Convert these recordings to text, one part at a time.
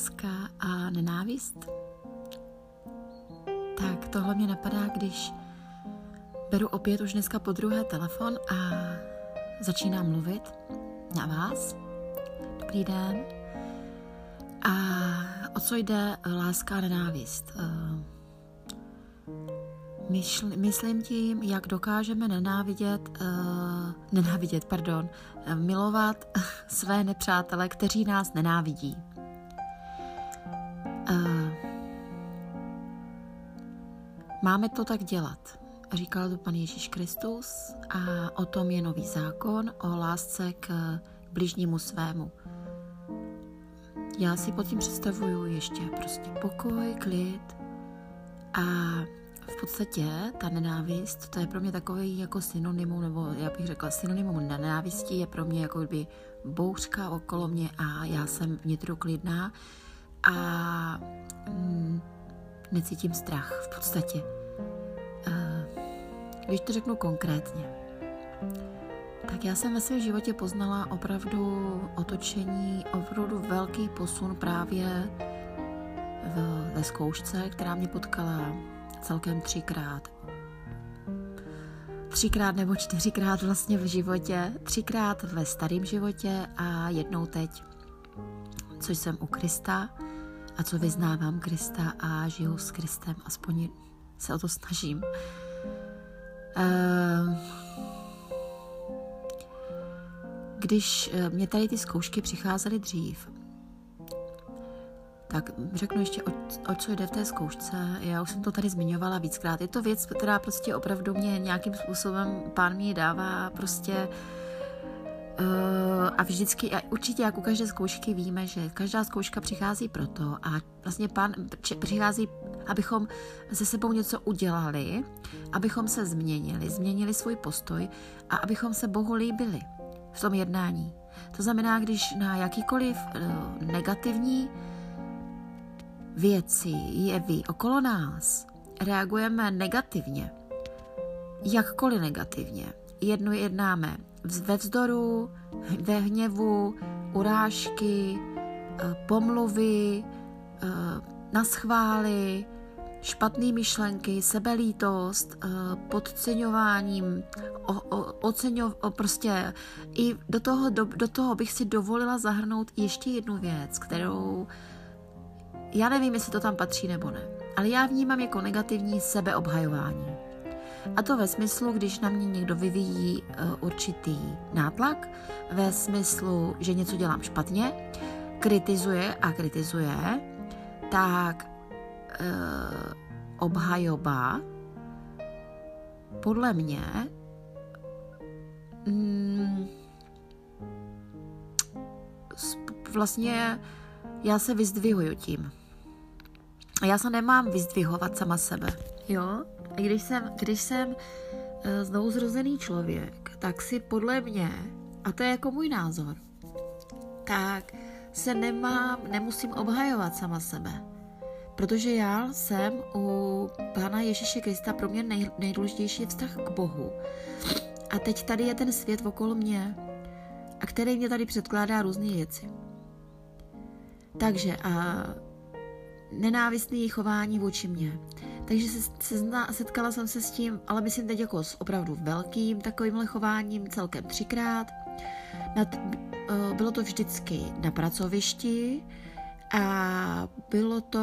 láska a nenávist? Tak tohle mě napadá, když beru opět už dneska po druhé telefon a začínám mluvit na vás. Dobrý den. A o co jde láska a nenávist? Eh, myslím tím, jak dokážeme nenávidět, uh, nenávidět, pardon, milovat své nepřátele, kteří nás nenávidí. Máme to tak dělat. Říkal to pan Ježíš Kristus a o tom je nový zákon o lásce k bližnímu svému. Já si pod tím představuju ještě prostě pokoj, klid a v podstatě ta nenávist, to je pro mě takový jako synonymum, nebo já bych řekla synonymum nenávisti je pro mě jako kdyby bouřka okolo mě a já jsem vnitru klidná a mm, necítím strach v podstatě. Uh, když to řeknu konkrétně, tak já jsem ve svém životě poznala opravdu otočení, opravdu velký posun právě v, ve zkoušce, která mě potkala celkem třikrát. Třikrát nebo čtyřikrát vlastně v životě, třikrát ve starém životě a jednou teď, což jsem u Krista a co vyznávám Krista a žiju s Kristem, aspoň se o to snažím. Ehm, když eh, mě tady ty zkoušky přicházely dřív, tak řeknu ještě, o, o co jde v té zkoušce. Já už jsem to tady zmiňovala víckrát. Je to věc, která prostě opravdu mě nějakým způsobem pán mi dává prostě Uh, a vždycky, a určitě jak u každé zkoušky víme, že každá zkouška přichází proto a vlastně pán přichází, abychom se sebou něco udělali, abychom se změnili, změnili svůj postoj a abychom se Bohu líbili v tom jednání. To znamená, když na jakýkoliv uh, negativní věci, jevy okolo nás reagujeme negativně, jakkoliv negativně, jedno jednáme ve vzdoru, ve hněvu, urážky, eh, pomluvy, eh, na schvály, špatné myšlenky, sebelítost, eh, podceňováním, o, o, oceňo, o, prostě i do toho, do, do toho bych si dovolila zahrnout ještě jednu věc, kterou já nevím, jestli to tam patří nebo ne, ale já vnímám jako negativní sebeobhajování. A to ve smyslu, když na mě někdo vyvíjí uh, určitý nátlak, ve smyslu, že něco dělám špatně, kritizuje a kritizuje, tak uh, obhajoba podle mě mm, vlastně já se vyzdvihuju tím. Já se nemám vyzdvihovat sama sebe, jo? A když jsem, když jsem uh, znovu zrozený člověk, tak si podle mě, a to je jako můj názor, tak se nemám, nemusím obhajovat sama sebe. Protože já jsem u Pána Ježíše Krista pro mě nej, nejdůležitější vztah k Bohu. A teď tady je ten svět okolo mě, a který mě tady předkládá různé věci. Takže a nenávistný chování vůči mně. Takže se, se zna, setkala jsem se s tím, ale myslím teď jako s opravdu velkým takovýmhle chováním celkem třikrát. Nad, uh, bylo to vždycky na pracovišti a bylo to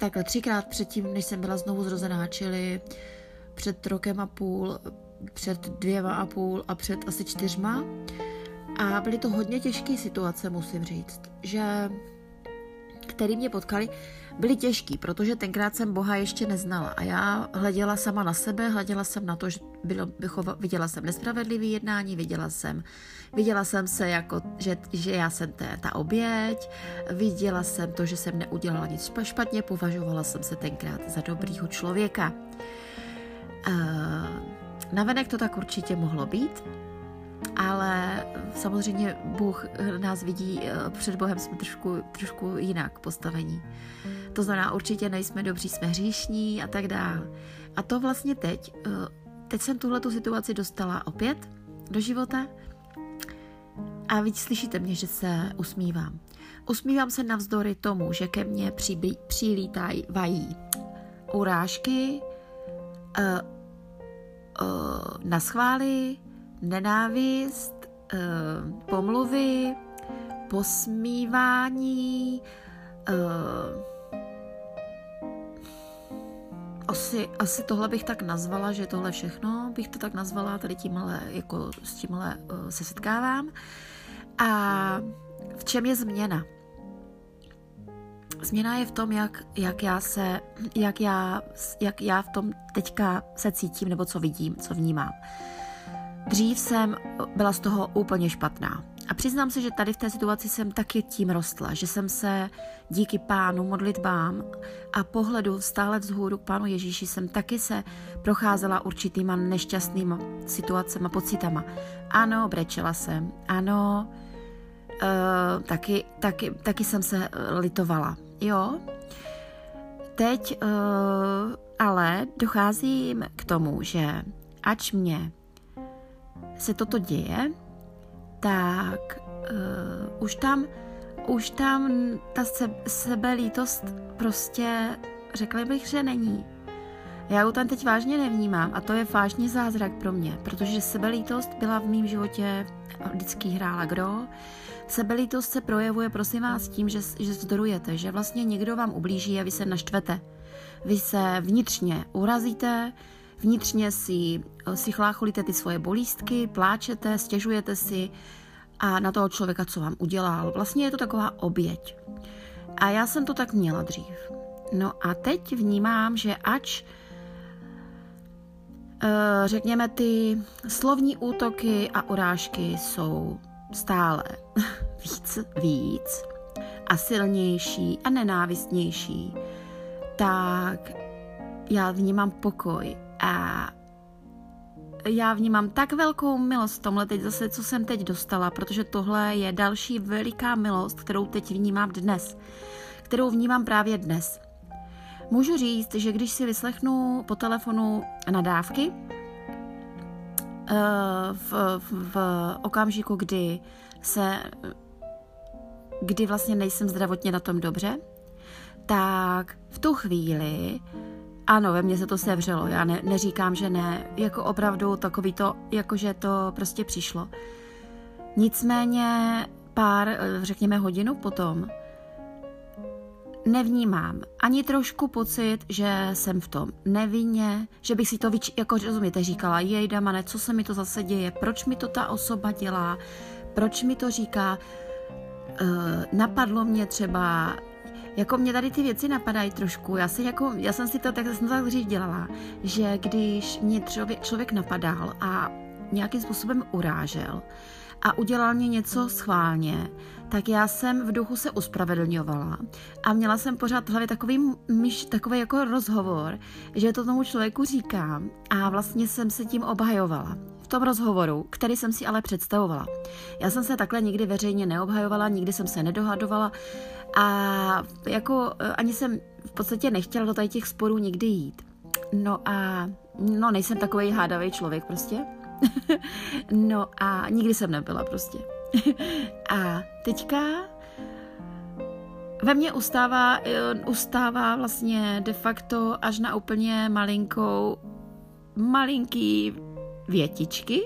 takhle třikrát předtím, než jsem byla znovu zrozená, čili před rokem a půl, před dvěma a půl a před asi čtyřma. A byly to hodně těžké situace, musím říct, že který mě potkali, byly těžký, protože tenkrát jsem Boha ještě neznala a já hleděla sama na sebe, hleděla jsem na to, že bylo, bychova, viděla jsem nespravedlivý jednání, viděla jsem, viděla jsem se jako, že, že já jsem té, ta oběť, viděla jsem to, že jsem neudělala nic špatně, považovala jsem se tenkrát za dobrýho člověka. Uh, navenek to tak určitě mohlo být, ale samozřejmě Bůh nás vidí, eh, před Bohem jsme trošku, trošku jinak postavení. To znamená, určitě nejsme dobří, jsme hříšní a tak dále. A to vlastně teď, eh, teď jsem tuhle tu situaci dostala opět do života a víc slyšíte mě, že se usmívám. Usmívám se navzdory tomu, že ke mně přilítají urážky, uh, uh, naschvály, nenávist, uh, pomluvy, posmívání, uh, asi, asi tohle bych tak nazvala, že tohle všechno bych to tak nazvala, tady tímhle, jako s tímhle uh, se setkávám. A v čem je změna? Změna je v tom, jak, jak, já se, jak, já, jak já v tom teďka se cítím, nebo co vidím, co vnímám. Dřív jsem byla z toho úplně špatná. A přiznám se, že tady v té situaci jsem taky tím rostla, že jsem se díky pánu modlitbám a pohledu stále vzhůru k pánu Ježíši jsem taky se procházela určitýma nešťastnýma situacemi, pocitama. Ano, brečela jsem, ano, uh, taky, taky, taky jsem se litovala, jo. Teď uh, ale docházím k tomu, že ač mě se toto děje, tak uh, už tam už tam ta se, sebelítost prostě řekla bych, že není. Já ji tam teď vážně nevnímám a to je vážně zázrak pro mě, protože sebelítost byla v mém životě vždycky hrála gro. Sebelítost se projevuje, prosím vás, tím, že, že zdorujete, že vlastně někdo vám ublíží a vy se naštvete. Vy se vnitřně urazíte, vnitřně si, si chlácholíte ty svoje bolístky, pláčete, stěžujete si a na toho člověka, co vám udělal. Vlastně je to taková oběť. A já jsem to tak měla dřív. No a teď vnímám, že ač eh, řekněme, ty slovní útoky a urážky jsou stále víc, víc a silnější a nenávistnější, tak já vnímám pokoj a já vnímám tak velkou milost v tomhle teď zase, co jsem teď dostala, protože tohle je další veliká milost, kterou teď vnímám dnes, kterou vnímám právě dnes. Můžu říct, že když si vyslechnu po telefonu nadávky, eh, v, v, v okamžiku, kdy se, kdy vlastně nejsem zdravotně na tom dobře, tak v tu chvíli ano, ve mně se to sevřelo, já ne, neříkám, že ne, jako opravdu takový to, jakože to prostě přišlo. Nicméně pár, eh, řekněme hodinu potom, nevnímám ani trošku pocit, že jsem v tom nevinně, že bych si to, vyč- jako rozumíte, říkala, jej damane, co se mi to zase děje, proč mi to ta osoba dělá, proč mi to říká, uh, napadlo mě třeba jako mě tady ty věci napadají trošku. Já, si jako, já jsem si to tak, jsem to tak dřív dělala, že když mě člověk, člověk napadal a nějakým způsobem urážel a udělal mě něco schválně, tak já jsem v duchu se uspravedlňovala a měla jsem pořád v hlavě takový, myš, takový jako rozhovor, že to tomu člověku říkám a vlastně jsem se tím obhajovala tom rozhovoru, který jsem si ale představovala. Já jsem se takhle nikdy veřejně neobhajovala, nikdy jsem se nedohadovala, a jako e, ani jsem v podstatě nechtěla do tady těch sporů nikdy jít. No a no nejsem takový hádavý člověk prostě. no a nikdy jsem nebyla prostě. a teďka ve mně ustává, e, ustává vlastně de facto až na úplně malinkou, malinký větičky,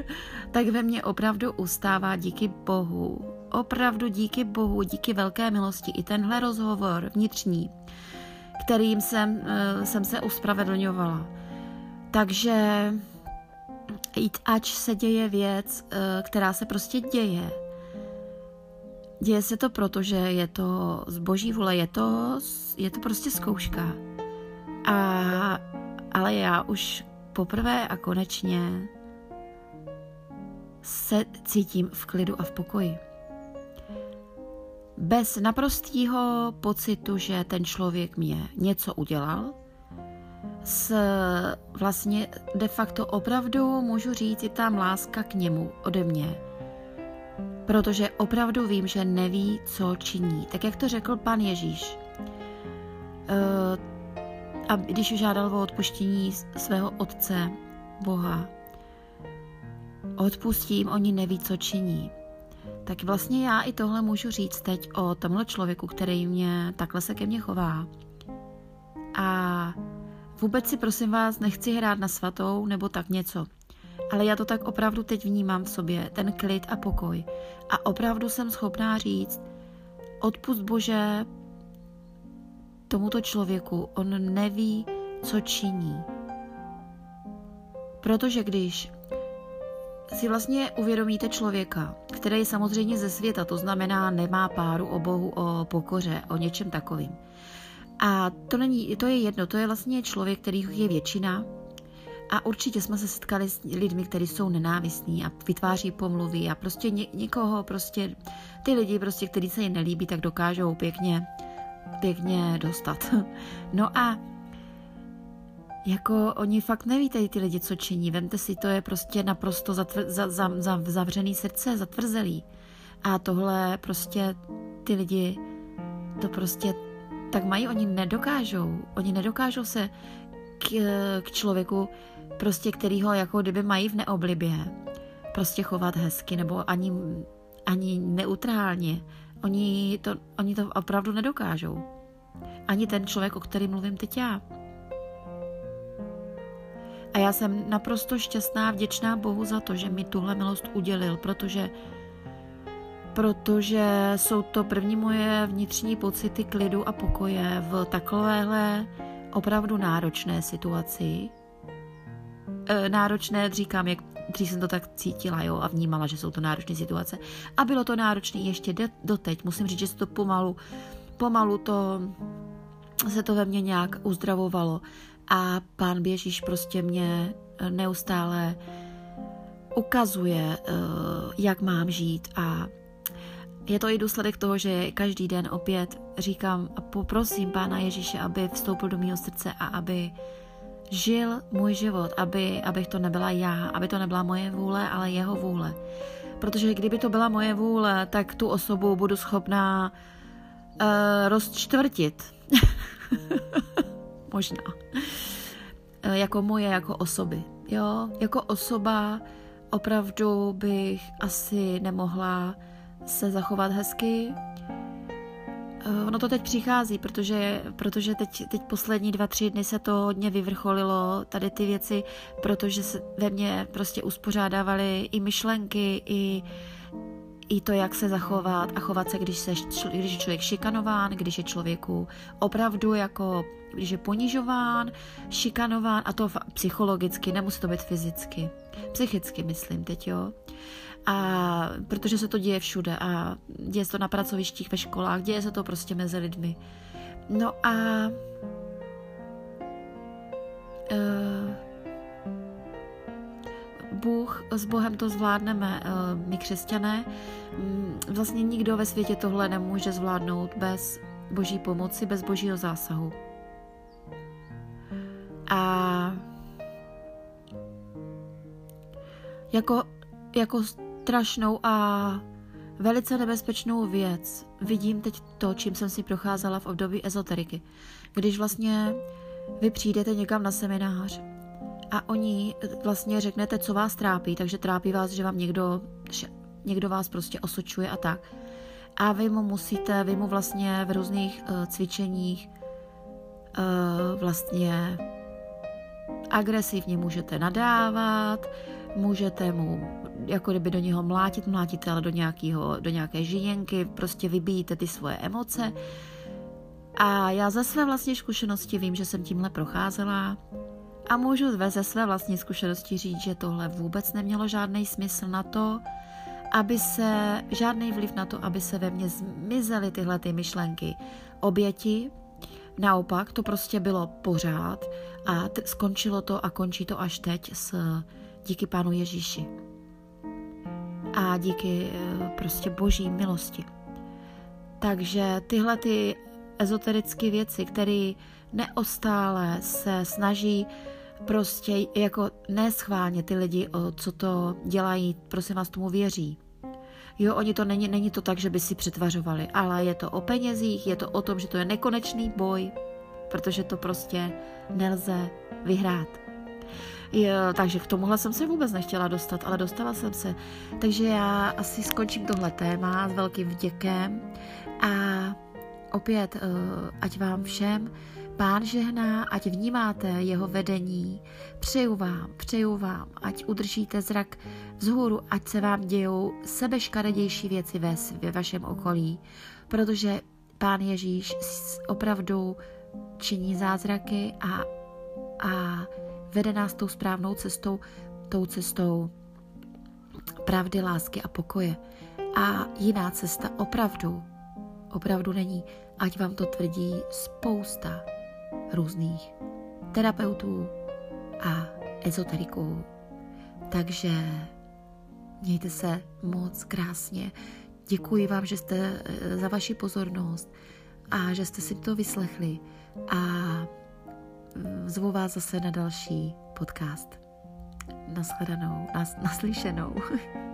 tak ve mně opravdu ustává díky Bohu opravdu díky Bohu, díky velké milosti i tenhle rozhovor vnitřní, kterým jsem, eh, jsem se uspravedlňovala. Takže ač se děje věc, eh, která se prostě děje, děje se to proto, že je to z boží vůle, je to, je to prostě zkouška. A, ale já už poprvé a konečně se cítím v klidu a v pokoji bez naprostého pocitu, že ten člověk mě něco udělal, s vlastně de facto opravdu můžu říct, je tam láska k němu ode mě. Protože opravdu vím, že neví, co činí. Tak jak to řekl pan Ježíš. A když žádal o odpuštění svého otce, Boha, odpustím, oni neví, co činí tak vlastně já i tohle můžu říct teď o tomhle člověku, který mě takhle se ke mně chová. A vůbec si prosím vás nechci hrát na svatou nebo tak něco. Ale já to tak opravdu teď vnímám v sobě, ten klid a pokoj. A opravdu jsem schopná říct, odpust Bože tomuto člověku, on neví, co činí. Protože když si vlastně uvědomíte člověka, který je samozřejmě ze světa, to znamená nemá páru o Bohu, o pokoře, o něčem takovým. A to, není, to je jedno, to je vlastně člověk, který je většina, a určitě jsme se setkali s lidmi, kteří jsou nenávistní a vytváří pomluvy a prostě ně, někoho, prostě ty lidi, prostě, kteří se jim nelíbí, tak dokážou pěkně, pěkně dostat. No a jako oni fakt nevíte ty lidi, co činí. Vemte si, to je prostě naprosto zatvr, za, za, za, zavřený srdce, zatvrzelý. A tohle prostě ty lidi, to prostě tak mají, oni nedokážou. Oni nedokážou se k, k člověku, prostě který ho jako kdyby mají v neoblibě, prostě chovat hezky nebo ani, ani neutrálně. Oni to, oni to opravdu nedokážou. Ani ten člověk, o kterém mluvím teď já. A já jsem naprosto šťastná a vděčná Bohu za to, že mi tuhle milost udělil, protože protože jsou to první moje vnitřní pocity klidu a pokoje v takovéhle opravdu náročné situaci. E, náročné, říkám, jak dřív jsem to tak cítila jo, a vnímala, že jsou to náročné situace. A bylo to náročné ještě doteď. Musím říct, že se to pomalu, pomalu to se to ve mně nějak uzdravovalo a pán Běžíš prostě mě eh, neustále ukazuje, eh, jak mám žít a je to i důsledek toho, že každý den opět říkám a poprosím Pána Ježíše, aby vstoupil do mého srdce a aby žil můj život, aby, abych to nebyla já, aby to nebyla moje vůle, ale jeho vůle. Protože kdyby to byla moje vůle, tak tu osobu budu schopná uh, rozčtvrtit. Možná. Eh, jako moje, jako osoby. Jo, jako osoba opravdu bych asi nemohla se zachovat hezky. Eh, ono to teď přichází, protože, protože teď, teď poslední dva, tři dny se to hodně vyvrcholilo, tady ty věci, protože se ve mně prostě uspořádávaly i myšlenky, i i to, jak se zachovat a chovat se, když, se, když je člověk šikanován, když je člověku opravdu jako, když je ponižován, šikanován a to psychologicky, nemusí to být fyzicky, psychicky myslím teď, jo. A protože se to děje všude a děje se to na pracovištích, ve školách, děje se to prostě mezi lidmi. No a uh, Bůh, s Bohem to zvládneme, eh, my křesťané. Mm, vlastně nikdo ve světě tohle nemůže zvládnout bez boží pomoci, bez božího zásahu. A jako, jako strašnou a velice nebezpečnou věc vidím teď to, čím jsem si procházela v období ezoteriky. Když vlastně vy přijdete někam na seminář a oni vlastně řeknete, co vás trápí, takže trápí vás, že vám někdo, že někdo vás prostě osočuje a tak. A vy mu musíte, vy mu vlastně v různých uh, cvičeních uh, vlastně agresivně můžete nadávat, můžete mu jako kdyby do něho mlátit, mlátíte ale do, nějakého, do nějaké žijenky, prostě vybíjíte ty svoje emoce. A já ze své vlastní zkušenosti vím, že jsem tímhle procházela a můžu ze své vlastní zkušenosti říct, že tohle vůbec nemělo žádný smysl na to, aby se, žádný vliv na to, aby se ve mně zmizely tyhle ty myšlenky oběti. Naopak, to prostě bylo pořád a t- skončilo to a končí to až teď s díky Pánu Ježíši. A díky eh, prostě boží milosti. Takže tyhle ty ezoterické věci, které neustále se snaží prostě jako neschválně ty lidi, co to dělají, prosím vás, tomu věří. Jo, oni to není, není to tak, že by si přetvařovali, ale je to o penězích, je to o tom, že to je nekonečný boj, protože to prostě nelze vyhrát. Jo, takže k tomuhle jsem se vůbec nechtěla dostat, ale dostala jsem se. Takže já asi skončím tohle téma s velkým vděkem a opět, eh, ať vám všem Pán žehná, ať vnímáte jeho vedení. Přeju vám, přeju vám, ať udržíte zrak vzhůru, ať se vám dějou sebeškaredější věci ve, ve vašem okolí, protože Pán Ježíš opravdu činí zázraky a, a vede nás tou správnou cestou, tou cestou pravdy, lásky a pokoje. A jiná cesta opravdu, opravdu není, ať vám to tvrdí spousta různých terapeutů a ezoteriků. Takže mějte se moc krásně. Děkuji vám, že jste eh, za vaši pozornost a že jste si to vyslechli a zvu vás zase na další podcast. Naschledanou, nas, naslyšenou.